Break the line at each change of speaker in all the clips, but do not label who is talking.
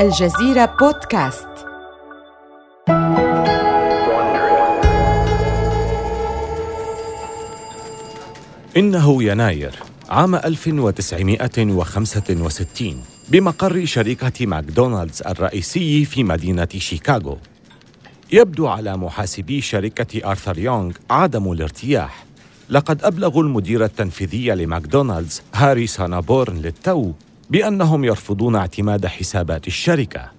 الجزيرة بودكاست.
إنه يناير عام 1965 بمقر شركة ماكدونالدز الرئيسي في مدينة شيكاغو. يبدو على محاسبي شركة آرثر يونغ عدم الارتياح. لقد أبلغوا المدير التنفيذي لماكدونالدز هاري سانابورن للتو بأنهم يرفضون اعتماد حسابات الشركة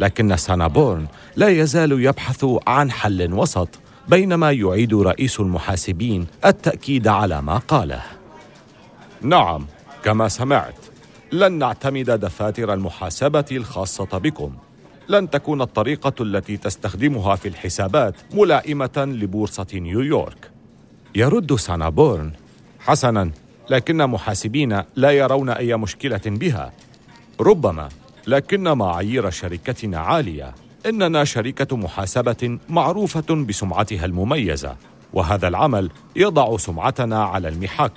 لكن سانابورن لا يزال يبحث عن حل وسط بينما يعيد رئيس المحاسبين التأكيد على ما قاله. نعم كما سمعت لن نعتمد دفاتر المحاسبة الخاصة بكم. لن تكون الطريقة التي تستخدمها في الحسابات ملائمة لبورصة نيويورك. يرد سانابورن حسنا. لكن محاسبين لا يرون أي مشكلة بها. ربما لكن معايير شركتنا عالية إننا شركة محاسبة معروفة بسمعتها المميزة وهذا العمل يضع سمعتنا على المحك.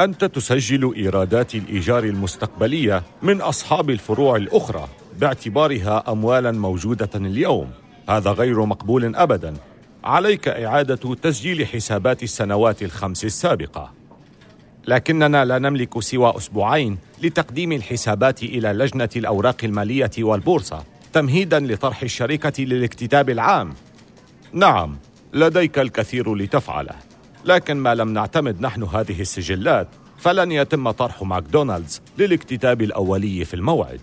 أنت تسجل إيرادات الإيجار المستقبلية من أصحاب الفروع الأخرى باعتبارها اموالا موجودة اليوم. هذا غير مقبول ابدا. عليك إعادة تسجيل حسابات السنوات الخمس السابقة. لكننا لا نملك سوى أسبوعين لتقديم الحسابات إلى لجنة الأوراق المالية والبورصة تمهيدا لطرح الشركة للاكتتاب العام. نعم لديك الكثير لتفعله لكن ما لم نعتمد نحن هذه السجلات فلن يتم طرح ماكدونالدز للاكتتاب الأولي في الموعد.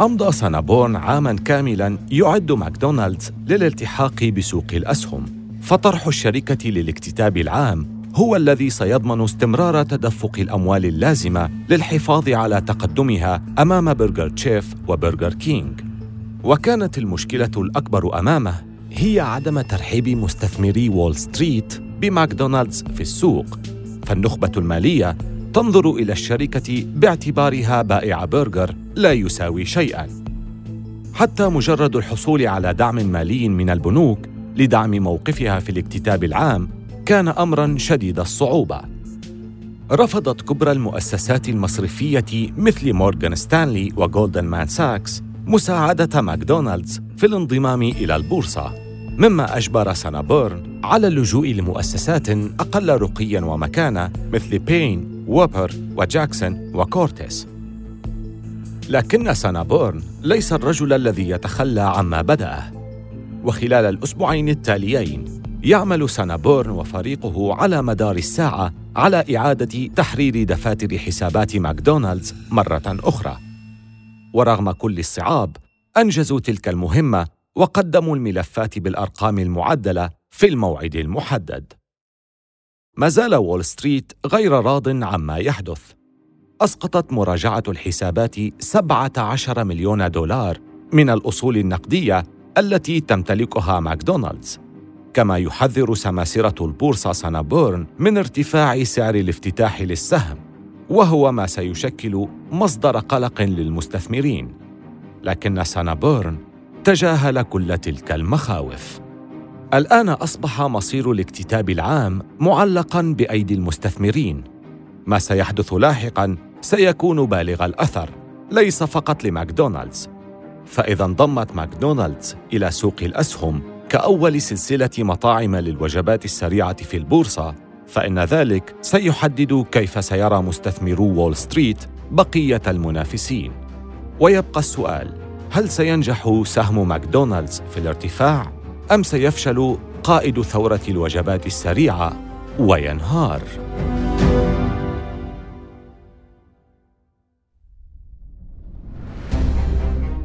أمضى سانابورن عاما كاملا يعد ماكدونالدز للالتحاق بسوق الأسهم فطرح الشركة للاكتتاب العام هو الذي سيضمن استمرار تدفق الأموال اللازمة للحفاظ على تقدمها أمام برجر تشيف وبرجر كينج وكانت المشكلة الأكبر أمامه هي عدم ترحيب مستثمري وول ستريت بماكدونالدز في السوق. فالنخبة المالية تنظر إلى الشركة باعتبارها بائع برجر لا يساوي شيئا. حتى مجرد الحصول على دعم مالي من البنوك لدعم موقفها في الاكتتاب العام كان امرا شديد الصعوبة. رفضت كبرى المؤسسات المصرفية مثل مورغان ستانلي وجولدن مان ساكس مساعدة ماكدونالدز في الانضمام إلى البورصة مما أجبر سانابورن على اللجوء لمؤسسات أقل رقيا ومكانة مثل بين ووبر وجاكسون وكورتيس لكن سانابورن ليس الرجل الذي يتخلى عما بدأه. وخلال الأسبوعين التاليين يعمل سانابورن وفريقه على مدار الساعة على إعادة تحرير دفاتر حسابات ماكدونالدز مرة أخرى. ورغم كل الصعاب أنجزوا تلك المهمة وقدموا الملفات بالأرقام المعدلة في الموعد المحدد. ما زال وول ستريت غير راض عما يحدث. أسقطت مراجعة الحسابات 17 مليون دولار من الأصول النقدية التي تمتلكها ماكدونالدز. كما يحذر سماسرة البورصة سانابورن من ارتفاع سعر الافتتاح للسهم وهو ما سيشكل مصدر قلق للمستثمرين لكن سانابورن تجاهل كل تلك المخاوف الآن أصبح مصير الاكتتاب العام معلقاً بأيدي المستثمرين. ما سيحدث لاحقاً سيكون بالغ الأثر، ليس فقط لماكدونالدز. فإذا انضمت ماكدونالدز إلى سوق الأسهم كأول سلسلة مطاعم للوجبات السريعة في البورصة، فإن ذلك سيحدد كيف سيرى مستثمرو وول ستريت بقية المنافسين. ويبقى السؤال: هل سينجح سهم ماكدونالدز في الارتفاع؟ أم سيفشل قائد ثورة الوجبات السريعة وينهار؟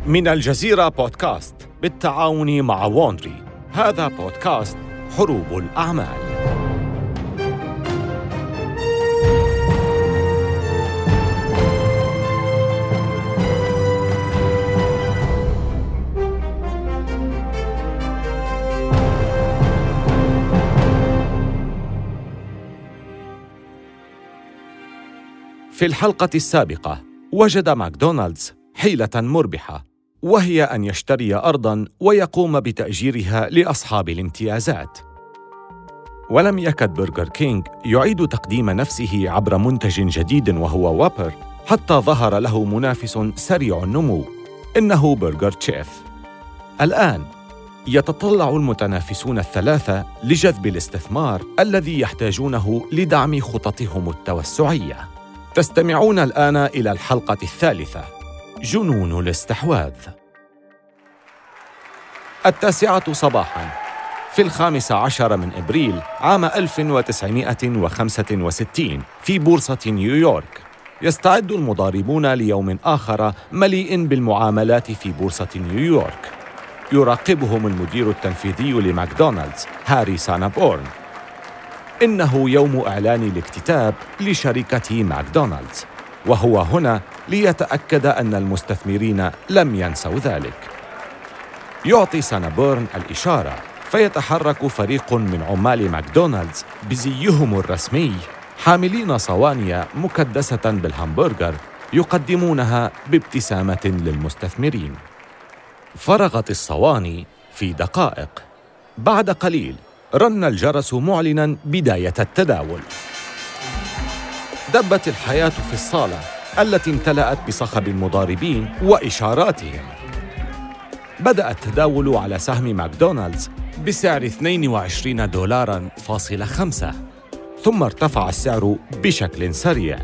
من الجزيرة بودكاست بالتعاون مع Wondery هذا بودكاست حروب الأعمال. في الحلقة السابقة وجد ماكدونالدز حيلة مربحة. وهي أن يشتري أرضاً ويقوم بتأجيرها لأصحاب الامتيازات. ولم يكد برجر كينج يعيد تقديم نفسه عبر منتج جديد وهو وابر حتى ظهر له منافس سريع النمو إنه برجر تشيف الآن يتطلع المتنافسون الثلاثة لجذب الاستثمار الذي يحتاجونه لدعم خططهم التوسعية. تستمعون الآن إلى الحلقة الثالثة: جنون الاستحواذ. التاسعة صباحاً. في الخامس عشر من إبريل عام 1965 في بورصة نيويورك. يستعد المضاربون ليوم آخر مليء بالمعاملات في بورصة نيويورك. يراقبهم المدير التنفيذي لماكدونالدز هاري سانابورن. إنه يوم إعلان الاكتتاب لشركة ماكدونالدز. وهو هنا ليتأكد أن المستثمرين لم ينسوا ذلك. يعطي سانابورن الإشارة فيتحرك فريق من عمال ماكدونالدز بزيهم الرسمي حاملين صواني مكدسة بالهمبرجر يقدمونها بابتسامة للمستثمرين. فرغت الصواني في دقائق. بعد قليل رن الجرس معلنا بداية التداول. دبت الحياة في الصالة التي امتلأت بصخب المضاربين وإشاراتهم بدأ التداول على سهم ماكدونالدز بسعر 22 دولارا فاصلة خمسة ثم ارتفع السعر بشكل سريع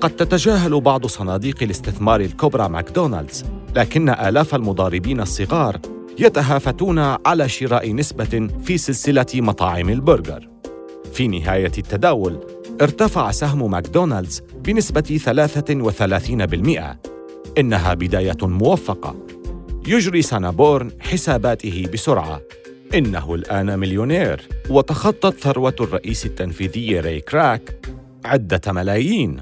قد تتجاهل بعض صناديق الاستثمار الكبرى ماكدونالدز لكن آلاف المضاربين الصغار يتهافتون على شراء نسبة في سلسلة مطاعم البرجر. في نهاية التداول ارتفع سهم ماكدونالدز بنسبة 33%. إنها بداية موفقة. يجري سانابورن حساباته بسرعة. إنه الآن مليونير وتخطت ثروة الرئيس التنفيذي راي كراك عدة ملايين.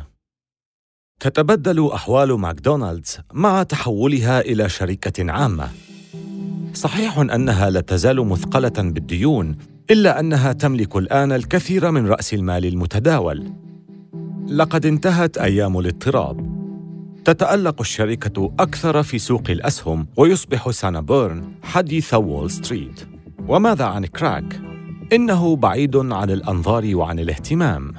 تتبدل أحوال ماكدونالدز مع تحولها إلى شركة عامة صحيح أنها لا تزال مثقلة بالديون إلا أنها تملك الآن الكثير من رأس المال المتداول. لقد انتهت أيام الاضطراب. تتألق الشركة أكثر في سوق الأسهم ويصبح سانابورن حديث وول ستريت. وماذا عن كراك؟ إنه بعيد عن الأنظار وعن الاهتمام.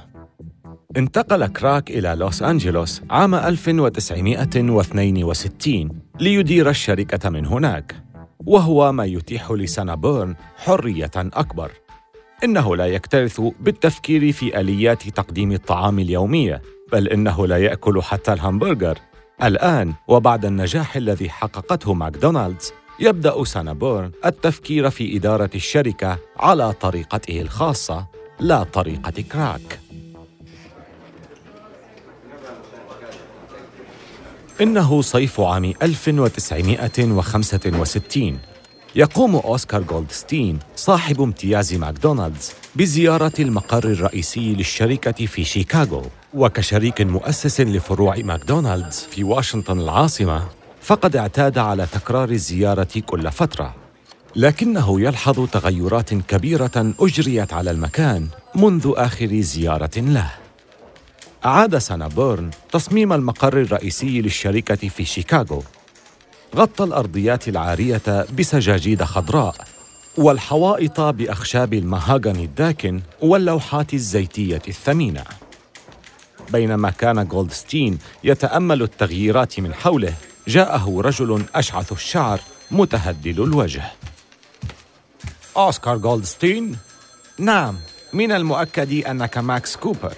انتقل كراك إلى لوس أنجلوس عام 1962 ليدير الشركة من هناك. وهو ما يتيح لسانابورن حرية أكبر. إنه لا يكترث بالتفكير في آليات تقديم الطعام اليومية بل إنه لا يأكل حتى الهامبرجر الآن وبعد النجاح الذي حققته ماكدونالدز يبدأ سانابورن التفكير في إدارة الشركة على طريقته الخاصة لا طريقة كراك. إنه صيف عام 1965 يقوم أوسكار جولدستين صاحب امتياز ماكدونالدز بزيارة المقر الرئيسي للشركة في شيكاغو. وكشريك مؤسس لفروع ماكدونالدز في واشنطن العاصمة فقد اعتاد على تكرار الزيارة كل فترة. لكنه يلحظ تغيرات كبيرة أجريت على المكان منذ آخر زيارة له. أعاد سانابورن تصميم المقر الرئيسي للشركة في شيكاغو. غطى الأرضيات العارية بسجاجيد خضراء والحوائط بأخشاب المهاجني الداكن واللوحات الزيتية الثمينة. بينما كان جولدستين يتأمل التغييرات من حوله جاءه رجل أشعث الشعر متهدل الوجه. أوسكار جولدستين؟ نعم من المؤكد أنك ماكس كوبر.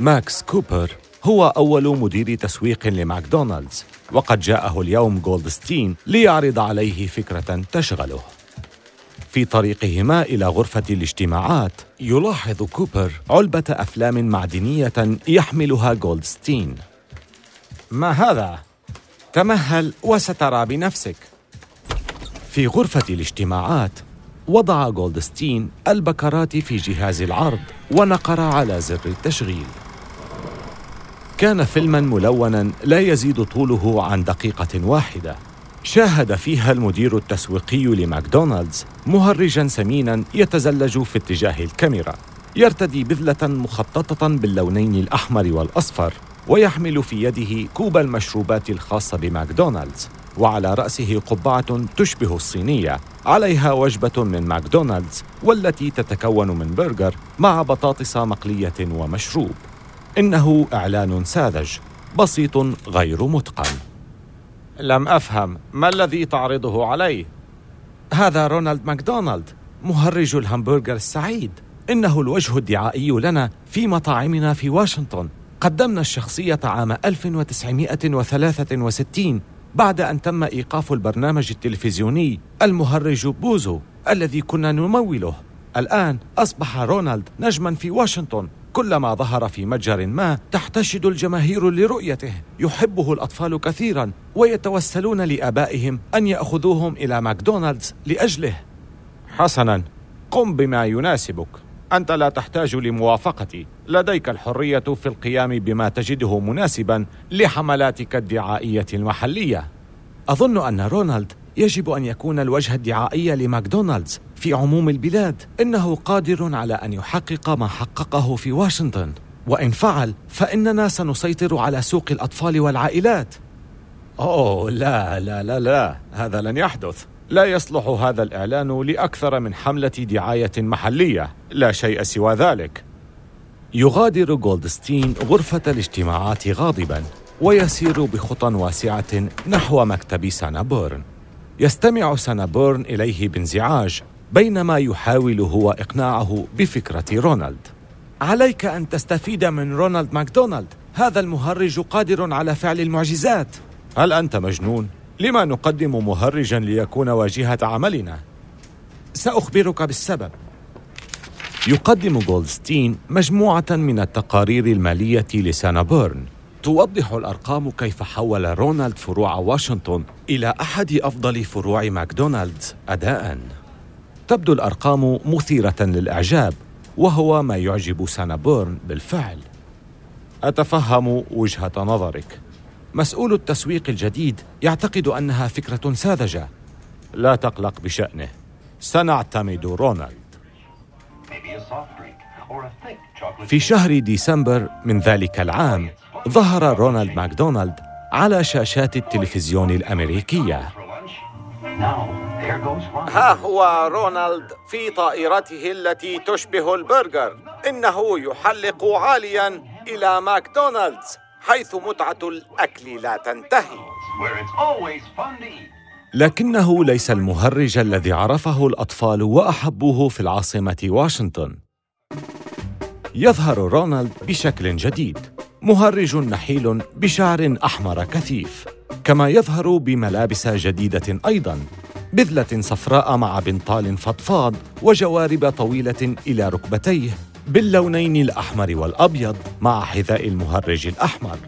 ماكس كوبر هو أول مدير تسويق لماكدونالدز وقد جاءه اليوم جولدستين ليعرض عليه فكرة تشغله. في طريقهما إلى غرفة الاجتماعات يلاحظ كوبر علبة أفلام معدنية يحملها جولدستين. ما هذا؟ تمهل وسترى بنفسك. في غرفة الاجتماعات وضع جولدستين البكرات في جهاز العرض ونقر على زر التشغيل. كان فيلما ملونا لا يزيد طوله عن دقيقة واحدة. شاهد فيها المدير التسويقي لماكدونالدز مهرجا سمينا يتزلج في اتجاه الكاميرا. يرتدي بذلة مخططة باللونين الأحمر والأصفر ويحمل في يده كوب المشروبات الخاصة بماكدونالدز وعلى رأسه قبعة تشبه الصينية. عليها وجبة من ماكدونالدز والتي تتكون من برجر مع بطاطس مقلية ومشروب. إنه إعلان ساذج بسيط غير متقن. لم أفهم ما الذي تعرضه علي؟ هذا رونالد ماكدونالد مهرج الهمبرجر السعيد. إنه الوجه الدعائي لنا في مطاعمنا في واشنطن. قدمنا الشخصية عام 1963 بعد أن تم إيقاف البرنامج التلفزيوني المهرج بوزو الذي كنا نموله. الآن أصبح رونالد نجما في واشنطن. كلما ظهر في متجر ما تحتشد الجماهير لرؤيته. يحبه الأطفال كثيرا ويتوسلون لآبائهم أن يأخذوهم إلى ماكدونالدز لأجله. حسنا قم بما يناسبك. أنت لا تحتاج لموافقتي. لديك الحرية في القيام بما تجده مناسبا لحملاتك الدعائية المحلية. أظن أن رونالد يجب أن يكون الوجه الدعائي لماكدونالدز في عموم البلاد. إنه قادر على أن يحقق ما حققه في واشنطن. وإن فعل فإننا سنسيطر على سوق الأطفال والعائلات. أوه لا لا لا لا هذا لن يحدث. لا يصلح هذا الإعلان لأكثر من حملة دعاية محلية. لا شيء سوى ذلك. يغادر جولدستين غرفة الاجتماعات غاضبا ويسير بخطى واسعة نحو مكتب سانابورن. يستمع سانابورن إليه بانزعاج بينما يحاول هو اقناعه بفكرة رونالد. عليك أن تستفيد من رونالد ماكدونالد. هذا المهرج قادر على فعل المعجزات. هل أنت مجنون؟ لما نقدم مهرجا ليكون واجهة عملنا؟ سأخبرك بالسبب. يقدم جولدستين مجموعة من التقارير المالية لسانابورن توضح الأرقام كيف حول رونالد فروع واشنطن إلى أحد أفضل فروع ماكدونالدز أداءً. تبدو الأرقام مثيرة للإعجاب وهو ما يعجب سانابورن بالفعل. أتفهم وجهة نظرك. مسؤول التسويق الجديد يعتقد أنها فكرة ساذجة لا تقلق بشأنه سنعتمد رونالد في شهر ديسمبر من ذلك العام ظهر رونالد ماكدونالد على شاشات التلفزيون الأمريكية. ها هو رونالد في طائرته التي تشبه البرجر. إنه يحلق عاليا إلى ماكدونالدز حيث متعة الأكل لا تنتهي. لكنه ليس المهرج الذي عرفه الأطفال وأحبوه في العاصمة واشنطن. يظهر رونالد بشكل جديد. مهرج نحيل بشعر أحمر كثيف كما يظهر بملابس جديدة أيضاً بذلة صفراء مع بنطال فضفاض وجوارب طويلة إلى ركبتيه باللونين الأحمر والأبيض مع حذاء المهرج الأحمر.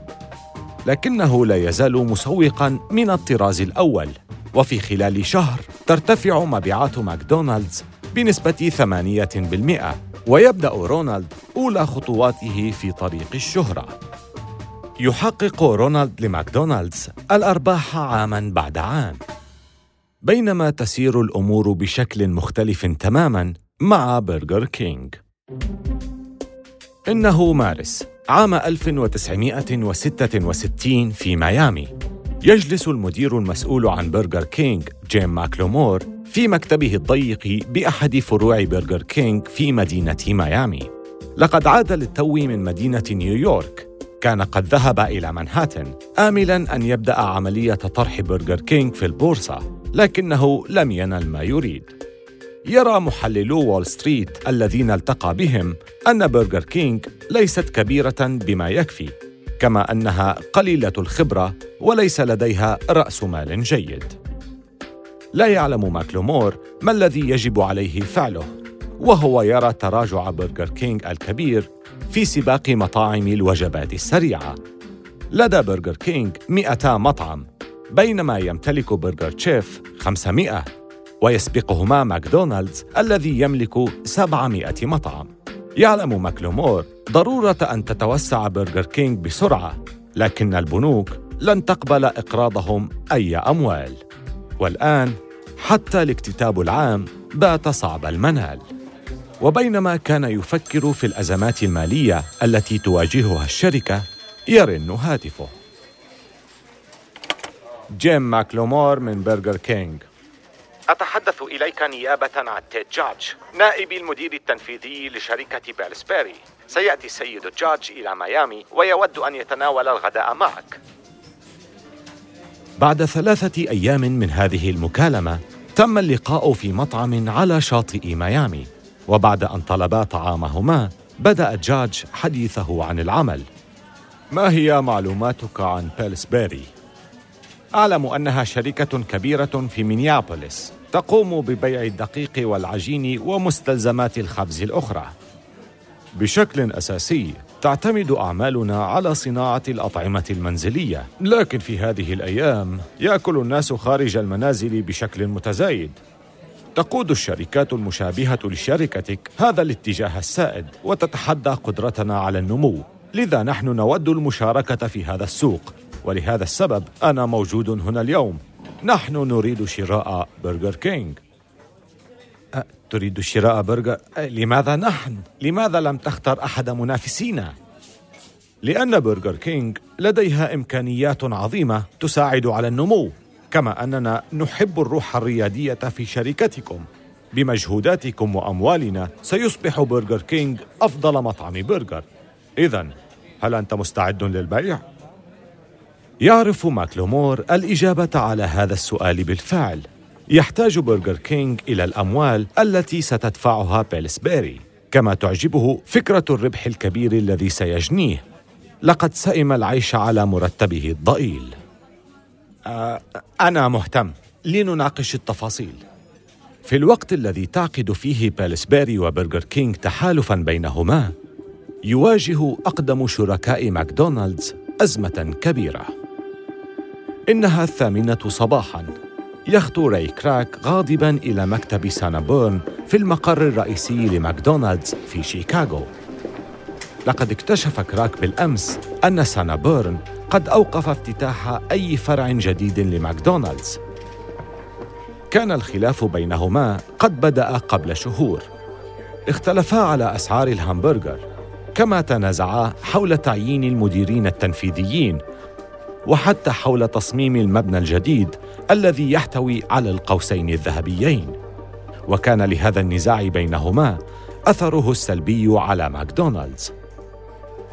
لكنه لا يزال مسوقا من الطراز الأول وفي خلال شهر ترتفع مبيعات ماكدونالدز بنسبة 8% ويبدأ رونالد أولى خطواته في طريق الشهرة. يحقق رونالد لماكدونالدز الأرباح عاماً بعد عام. بينما تسير الأمور بشكل مختلف تماماً مع برجر كينج إنه مارس عام 1966 في ميامي. يجلس المدير المسؤول عن برجر كينج جيم ماكلومور في مكتبه الضيق بأحد فروع برجر كينج في مدينة ميامي. لقد عاد للتو من مدينة نيويورك. كان قد ذهب إلى منهاتن آملاً أن يبدأ عملية طرح برجر كينج في البورصة لكنه لم ينل ما يريد. يرى محللو وول ستريت الذين التقى بهم أن برجر كينج ليست كبيرة بما يكفي كما أنها قليلة الخبرة وليس لديها رأس مال جيد. لا يعلم ماكلومور ما الذي يجب عليه فعله وهو يرى تراجع برجر كينج الكبير في سباق مطاعم الوجبات السريعة. لدى برجر كينج 200 مطعم بينما يمتلك برجر تشيف 500 ويسبقهما ماكدونالدز الذي يملك 700 مطعم. يعلم ماكلومور ضرورة أن تتوسع برجر كينج بسرعة لكن البنوك لن تقبل إقراضهم أي أموال. والآن حتى الاكتتاب العام بات صعب المنال. وبينما كان يفكر في الأزمات المالية التي تواجهها الشركة يرن هاتفه. جيم ماكلومور من برجر كينج أتحدث إليك نيابة عن تيد جورج نائب المدير التنفيذي لشركة بيلسبيري. سيأتي السيد جورج إلى ميامي ويود أن يتناول الغداء معك. بعد ثلاثة أيام من هذه المكالمة تم اللقاء في مطعم على شاطئ ميامي. وبعد أن طلبا طعامهما بدأ جورج حديثه عن العمل. ما هي معلوماتك عن بيلسبيري؟ أعلم أنها شركة كبيرة في مينيابوليس تقوم ببيع الدقيق والعجين ومستلزمات الخبز الأخرى. بشكل أساسي تعتمد أعمالنا على صناعة الأطعمة المنزلية. لكن في هذه الأيام يأكل الناس خارج المنازل بشكل متزايد. تقود الشركات المشابهة لشركتك هذا الاتجاه السائد وتتحدى قدرتنا على النمو. لذا نحن نود المشاركة في هذا السوق. ولهذا السبب أنا موجود هنا اليوم. نحن نريد شراء برجر كينج تريد شراء برجر أه لماذا نحن؟ لماذا لم تختر أحد منافسينا؟ لأن برجر كينج لديها إمكانيات عظيمة تساعد على النمو كما أننا نحب الروح الريادية في شركتكم بمجهوداتكم وأموالنا سيصبح برجر كينج أفضل مطعم برجر إذا هل أنت مستعد للبيع؟ يعرف ماكلومور الإجابة على هذا السؤال بالفعل يحتاج برجر كينج إلى الأموال التي ستدفعها بيلسبيري كما تعجبه فكرة الربح الكبير الذي سيجنيه. لقد سئم العيش على مرتبه الضئيل. آه أنا مهتم. لنناقش التفاصيل. في الوقت الذي تعقد فيه بيلسبيري وبرجر كينج تحالفا بينهما يواجه أقدم شركاء ماكدونالدز أزمة كبيرة. إنها الثامنة صباحاً. يخطو راي كراك غاضباً إلى مكتب سانابورن في المقر الرئيسي لماكدونالدز في شيكاغو. لقد اكتشف كراك بالأمس أن سانابورن قد أوقف افتتاح أي فرع جديد لماكدونالدز. كان الخلاف بينهما قد بدأ قبل شهور. اختلفا على أسعار الهامبرجر كما تنازعا حول تعيين المديرين التنفيذيين وحتى حول تصميم المبنى الجديد الذي يحتوي على القوسين الذهبيين. وكان لهذا النزاع بينهما أثره السلبي على ماكدونالدز.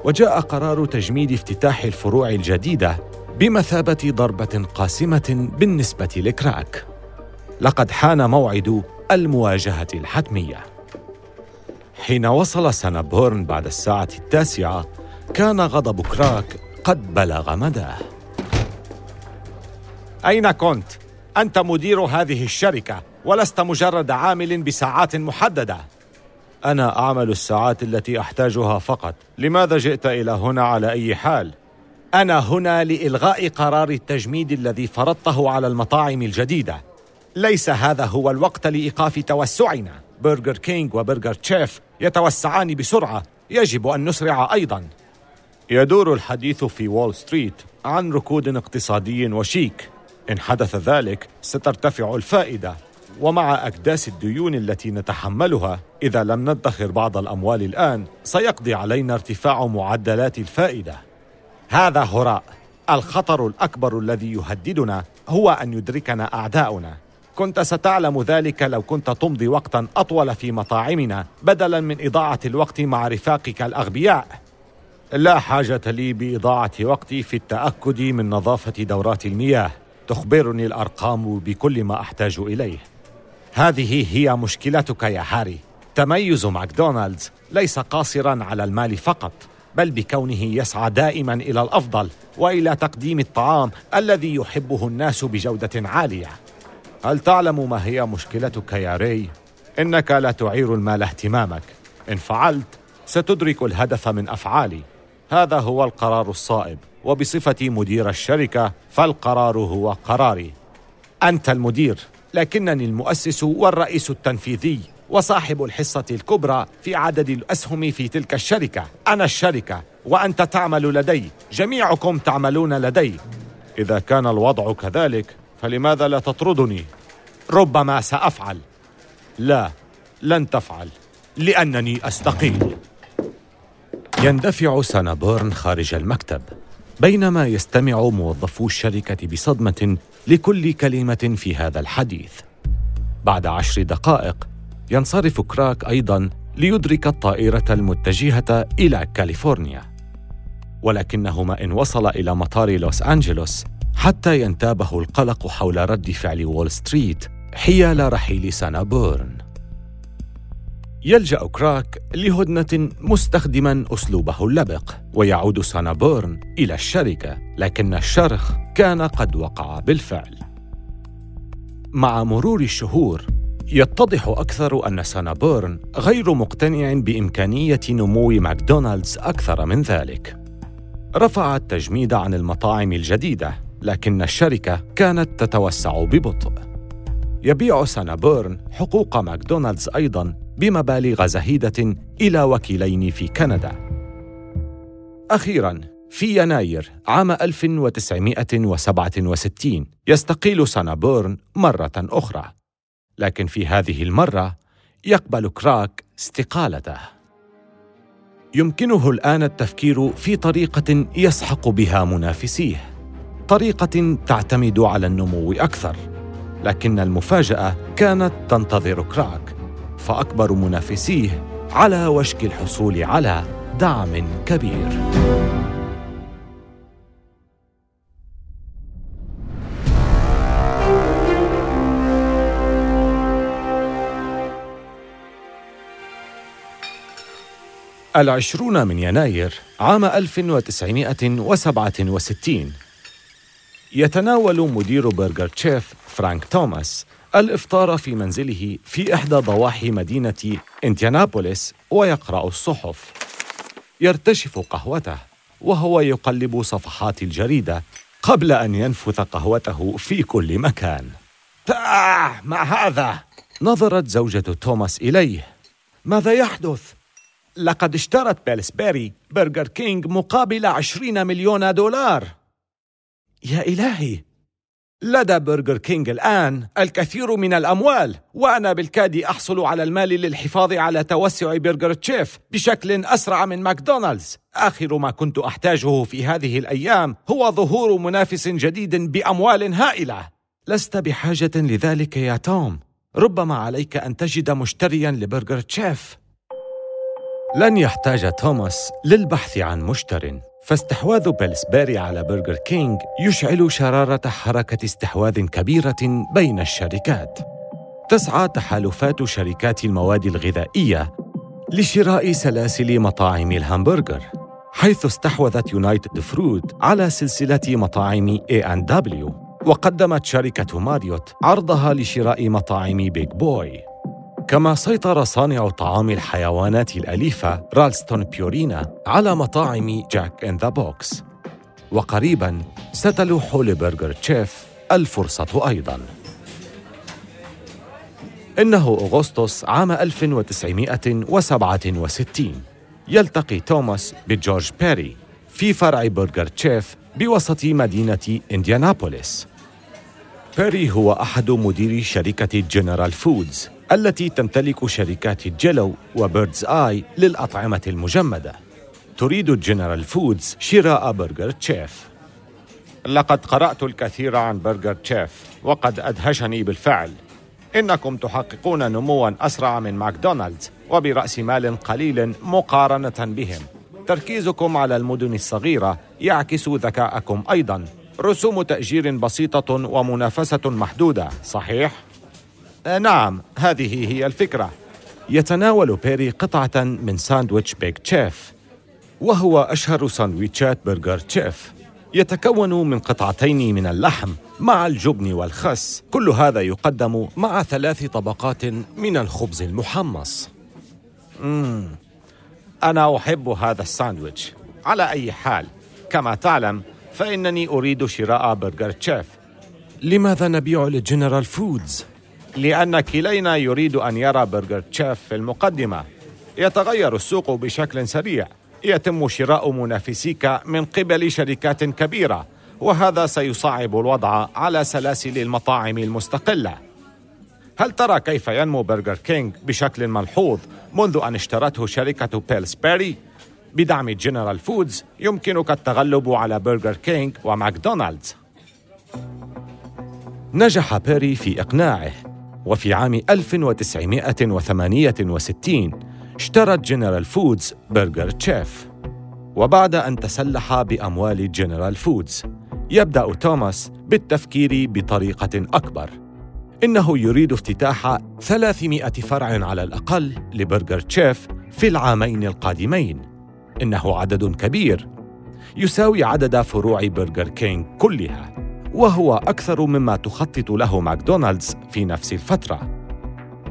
وجاء قرار تجميد افتتاح الفروع الجديدة بمثابة ضربة قاسمة بالنسبة لكراك. لقد حان موعد المواجهة الحتمية. حين وصل سانابورن بعد الساعة التاسعة كان غضب كراك قد بلغ مداه. أين كنت؟ أنت مدير هذه الشركة ولست مجرد عامل بساعات محددة. أنا أعمل الساعات التي أحتاجها فقط. لماذا جئت إلى هنا على أي حال؟ أنا هنا لإلغاء قرار التجميد الذي فرضته على المطاعم الجديدة. ليس هذا هو الوقت لإيقاف توسعنا. برجر كينج وبرجر تشيف يتوسعان بسرعة. يجب أن نسرع أيضا. يدور الحديث في وول ستريت عن ركود اقتصادي وشيك. إن حدث ذلك سترتفع الفائدة. ومع أكداس الديون التي نتحملها إذا لم ندخر بعض الأموال الآن سيقضي علينا ارتفاع معدلات الفائدة. هذا هراء. الخطر الأكبر الذي يهددنا هو أن يدركنا أعداؤنا. كنت ستعلم ذلك لو كنت تمضي وقتا أطول في مطاعمنا بدلا من إضاعة الوقت مع رفاقك الأغبياء. لا حاجة لي بإضاعة وقتي في التأكد من نظافة دورات المياه. تخبرني الأرقام بكل ما أحتاج إليه. هذه هي مشكلتك يا هاري. تميز ماكدونالدز ليس قاصرا على المال فقط بل بكونه يسعى دائما إلى الأفضل وإلى تقديم الطعام الذي يحبه الناس بجودة عالية. هل تعلم ما هي مشكلتك يا ري؟ إنك لا تعير المال اهتمامك. إن فعلت ستدرك الهدف من أفعالي. هذا هو القرار الصائب. وبصفتي مدير الشركة فالقرار هو قراري. أنت المدير لكنني المؤسس والرئيس التنفيذي وصاحب الحصة الكبرى في عدد الأسهم في تلك الشركة. أنا الشركة وأنت تعمل لدي. جميعكم تعملون لدي. إذا كان الوضع كذلك فلماذا لا تطردني؟ ربما سأفعل. لا لن تفعل لأنني أستقيل. يندفع سانابورن خارج المكتب. بينما يستمع موظفو الشركة بصدمة لكل كلمة في هذا الحديث. بعد عشر دقائق ينصرف كراك أيضا ليدرك الطائرة المتجهة إلى كاليفورنيا ولكنه ما إن وصل إلى مطار لوس أنجلوس حتى ينتابه القلق حول رد فعل وول ستريت حيال رحيل سانا بورن يلجأ كراك لهدنة مستخدما أسلوبه اللبق ويعود سانا بورن إلى الشركة لكن الشرخ كان قد وقع بالفعل. مع مرور الشهور يتضح أكثر أن سانا بورن غير مقتنع بإمكانية نمو ماكدونالدز أكثر من ذلك. رفع التجميد عن المطاعم الجديدة لكن الشركة كانت تتوسع ببطء. يبيع سانابورن حقوق ماكدونالدز أيضاً بمبالغ زهيدة إلى وكيلين في كندا. أخيراً في يناير عام 1967 يستقيل سانابورن مرة أخرى. لكن في هذه المرة يقبل كراك استقالته. يمكنه الآن التفكير في طريقة يسحق بها منافسيه طريقة تعتمد على النمو أكثر لكن المفاجأة كانت تنتظر كراك. فأكبر منافسيه على وشك الحصول على دعم كبير. العشرون من يناير عام 1967 يتناول مدير برجر تشيف فرانك توماس الإفطار في منزله في إحدى ضواحي مدينة انتيانابوليس ويقرأ الصحف. يرتشف قهوته وهو يقلب صفحات الجريدة قبل أن ينفث قهوته في كل مكان. تاه ما هذا؟ نظرت زوجة توماس إليه. ماذا يحدث؟ لقد اشترت بيلسبيري برجر كينج مقابل عشرين مليون دولار. يا إلهي! لدى برجر كينج الآن الكثير من الأموال وأنا بالكاد أحصل على المال للحفاظ على توسع برجر تشيف بشكل أسرع من ماكدونالدز. آخر ما كنت أحتاجه في هذه الأيام هو ظهور منافس جديد بأموال هائلة. لست بحاجة لذلك يا توم. ربما عليك أن تجد مشتريا لبرجر تشيف. لن يحتاج توماس للبحث عن مشتر فاستحواذ بيلسبيري على برجر كينج يشعل شرارة حركة استحواذ كبيرة بين الشركات. تسعى تحالفات شركات المواد الغذائية لشراء سلاسل مطاعم الهامبرجر، حيث استحوذت يونايتد فروت على سلسلة مطاعم A&W، وقدمت شركة ماريوت عرضها لشراء مطاعم بيج بوي. كما سيطر صانع طعام الحيوانات الأليفة رالستون بيورينا على مطاعم جاك إن ذا بوكس. وقريبا ستلوح لبرجر تشيف الفرصة أيضا. إنه أغسطس عام 1967 يلتقي توماس بجورج بيري في فرع برجر تشيف بوسط مدينة إنديانابوليس. بيري هو أحد مديري شركة جنرال فودز. التي تمتلك شركات جيلو وبيردز آي للأطعمة المجمدة. تريد جنرال فودز شراء برجر تشيف لقد قرأت الكثير عن برجر تشيف وقد أدهشني بالفعل. إنكم تحققون نموا أسرع من ماكدونالدز وبرأس مال قليل مقارنة بهم. تركيزكم على المدن الصغيرة يعكس ذكاءكم أيضا. رسوم تأجير بسيطة ومنافسة محدودة صحيح؟ آه، نعم هذه هي الفكرة. يتناول بيري قطعة من ساندويتش بيك تشيف وهو أشهر ساندويتشات برجر تشيف. يتكون من قطعتين من اللحم مع الجبن والخس. كل هذا يقدم مع ثلاث طبقات من الخبز المحمص. مم. أنا أحب هذا الساندويتش. على أي حال كما تعلم فإنني أريد شراء برجر تشيف. لماذا نبيع لجنرال فودز؟ لأن كلينا يريد أن يرى برجر تشيف في المقدمة. يتغير السوق بشكل سريع. يتم شراء منافسيك من قبل شركات كبيرة وهذا سيصعب الوضع على سلاسل المطاعم المستقلة. هل ترى كيف ينمو برجر كينج بشكل ملحوظ منذ أن اشترته شركة بيلسبيري؟ بدعم جنرال فودز يمكنك التغلب على برجر كينج وماكدونالدز. نجح بيري في إقناعه. وفي عام 1968 اشترت جنرال فودز برجر تشيف. وبعد أن تسلح بأموال جنرال فودز يبدأ توماس بالتفكير بطريقة أكبر. إنه يريد افتتاح 300 فرع على الأقل لبرجر تشيف في العامين القادمين. إنه عدد كبير يساوي عدد فروع برجر كينج كلها. وهو أكثر مما تخطط له ماكدونالدز في نفس الفترة.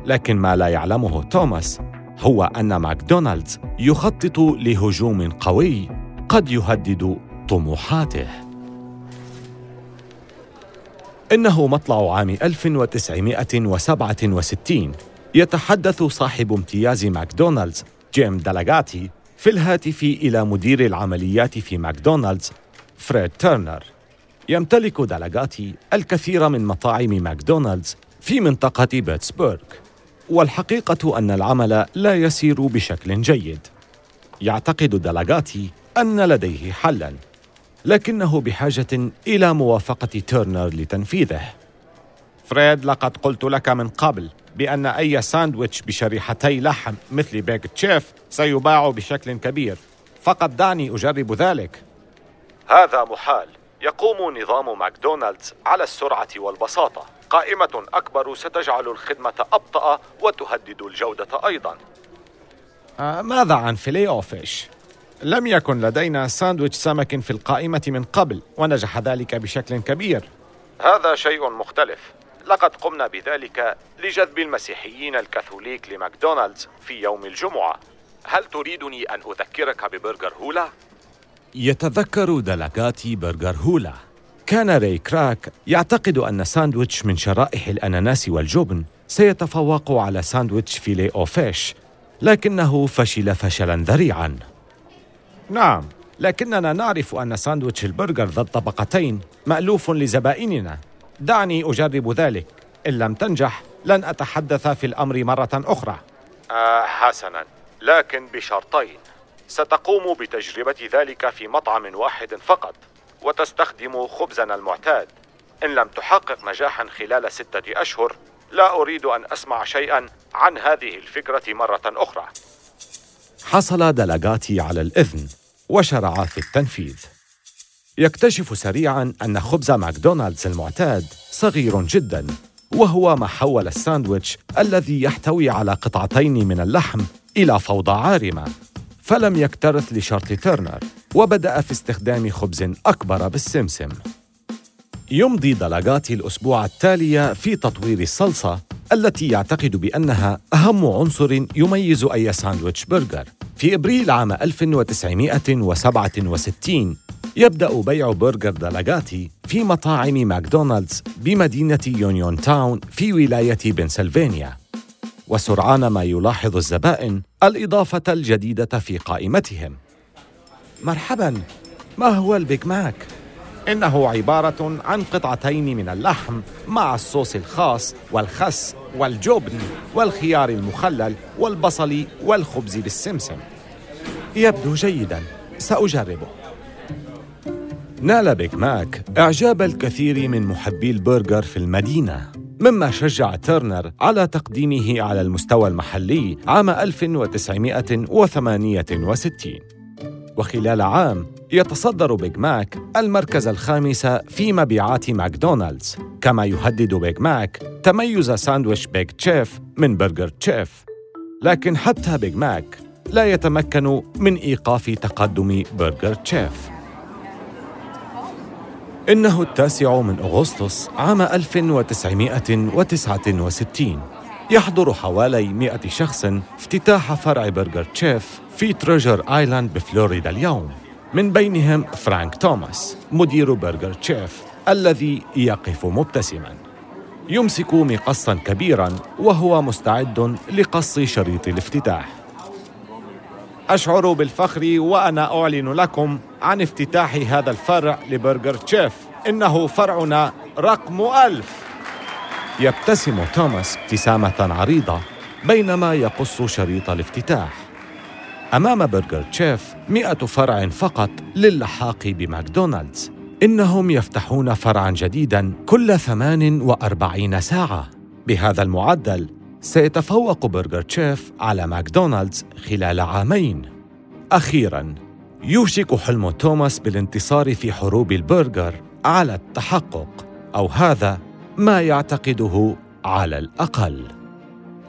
لكن ما لا يعلمه توماس هو أن ماكدونالدز يخطط لهجوم قوي قد يهدد طموحاته. إنه مطلع عام 1967 يتحدث صاحب امتياز ماكدونالدز جيم دالاغاتي في الهاتف إلى مدير العمليات في ماكدونالدز فريد تيرنر. يمتلك دالاغاتي الكثير من مطاعم ماكدونالدز في منطقة بيتسبورغ. والحقيقة أن العمل لا يسير بشكل جيد. يعتقد دالاغاتي أن لديه حلاً لكنه بحاجة إلى موافقة تيرنر لتنفيذه. فريد لقد قلت لك من قبل بأن أي ساندويتش بشريحتي لحم مثل بيك تشيف سيباع بشكل كبير. فقط دعني أجرب ذلك. هذا محال. يقوم نظام ماكدونالدز على السرعة والبساطة. قائمة أكبر ستجعل الخدمة أبطأ وتهدد الجودة أيضا. آه ماذا عن فيلي أو فيش؟ لم يكن لدينا ساندويتش سمك في القائمة من قبل ونجح ذلك بشكل كبير. هذا شيء مختلف. لقد قمنا بذلك لجذب المسيحيين الكاثوليك لماكدونالدز في يوم الجمعة. هل تريدني أن أذكرك ببرجر هولا؟ يتذكر دلاغاتي برجر هولا. كان راي كروك يعتقد أن ساندويتش من شرائح الأناناس والجبن سيتفوق على ساندويتش فيلي أو فيش لكنه فشل فشلا ذريعا. نعم لكننا نعرف أن ساندويتش البرجر ذا الطبقتين مألوف لزبائننا. دعني أجرب ذلك. إن لم تنجح لن أتحدث في الأمر مرة أخرى. آه حسنا. لكن بشرطين. ستقوم بتجربة ذلك في مطعم واحد فقط وتستخدم خبزنا المعتاد. إن لم تحقق نجاحا خلال ستة أشهر لا أريد أن أسمع شيئا عن هذه الفكرة مرة أخرى. حصل دلغاتي على الإذن وشرع في التنفيذ. يكتشف سريعا أن خبز ماكدونالدز المعتاد صغير جدا وهو ما حول الساندويتش الذي يحتوي على قطعتين من اللحم إلى فوضى عارمة. فلم يكترث لشرط تيرنر وبدأ في استخدام خبز أكبر بالسمسم. يمضي دلاغاتي الأسبوع التالي في تطوير الصلصة التي يعتقد بأنها أهم عنصر يميز أي ساندويتش برجر. في إبريل عام 1967 يبدأ بيع برجر دلاغاتي في مطاعم ماكدونالدز بمدينة يونيون تاون في ولاية بنسلفانيا. وسرعان ما يلاحظ الزبائن الإضافة الجديدة في قائمتهم. مرحبا ما هو البيج ماك؟ إنه عبارة عن قطعتين من اللحم مع الصوص الخاص والخس والجبن والخيار المخلل والبصل والخبز بالسمسم. يبدو جيدا سأجربه. نال بيج ماك إعجاب الكثير من محبي البرجر في المدينة. مما شجع تيرنر على تقديمه على المستوى المحلي عام 1968 وخلال عام يتصدر بيج ماك المركز الخامس في مبيعات ماكدونالدز كما يهدد بيج ماك تميز ساندويش بيج تشيف من برجر تشيف. لكن حتى بيج ماك لا يتمكن من إيقاف تقدم برجر تشيف. إنه التاسع من أغسطس عام 1969 يحضر حوالي 100 شخص افتتاح فرع برجر تشيف في تريجر آيلاند بفلوريدا اليوم. من بينهم فرانك توماس مدير برجر تشيف الذي يقف مبتسما. يمسك مقصا كبيرا وهو مستعد لقص شريط الافتتاح. أشعر بالفخر وأنا أعلن لكم عن افتتاح هذا الفرع لبرجر تشيف. إنه فرعنا رقم ألف. يبتسم توماس ابتسامة عريضة بينما يقص شريط الافتتاح. أمام برجر تشيف مئة فرع فقط للحاق بماكدونالدز. إنهم يفتحون فرعا جديدا كل 48 ساعة. بهذا المعدل سيتفوق برجر تشيف على ماكدونالدز خلال عامين. أخيراً يوشك حلم توماس بالانتصار في حروب البرجر على التحقق أو هذا ما يعتقده على الأقل.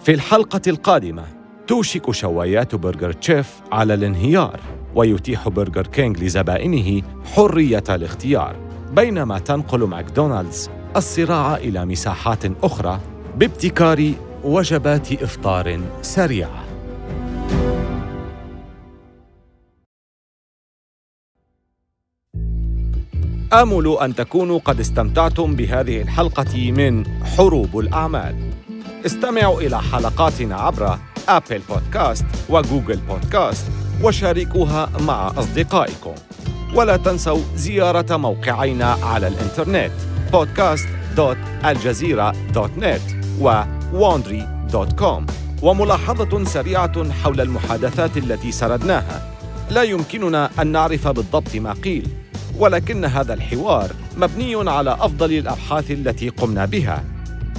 في الحلقة القادمة توشك شوايات برجر تشيف على الانهيار ويتيح برجر كينج لزبائنه حرية الاختيار بينما تنقل ماكدونالدز الصراع إلى مساحات أخرى بابتكار وجبات إفطار سريعة آمل أن تكونوا قد استمتعتم بهذه الحلقة من حروب الأعمال. استمعوا إلى حلقاتنا عبر أبل بودكاست وجوجل بودكاست وشاركوها مع أصدقائكم. ولا تنسوا زيارة موقعينا على الإنترنت podcast.aljazeera.net و wandry.com وملاحظة سريعة حول المحادثات التي سردناها. لا يمكننا أن نعرف بالضبط ما قيل ولكن هذا الحوار مبني على أفضل الأبحاث التي قمنا بها.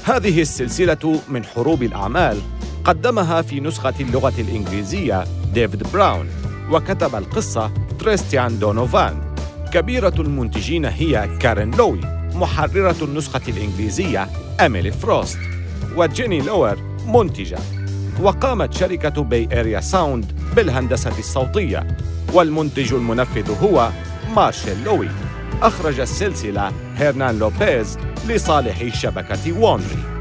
هذه السلسلة من حروب الأعمال قدمها في نسخة اللغة الإنجليزية ديفيد براون وكتب القصة تريستيان دونوفان. كبيرة المنتجين هي كارين لوي محررة النسخة الإنجليزية اميلي فروست. وجيني لوير منتجة. وقامت شركة بي اريا ساوند بالهندسة الصوتية والمنتج المنفذ هو مارشيل لوي. أخرج السلسلة هيرنان لوبيز لصالح شبكة وندري.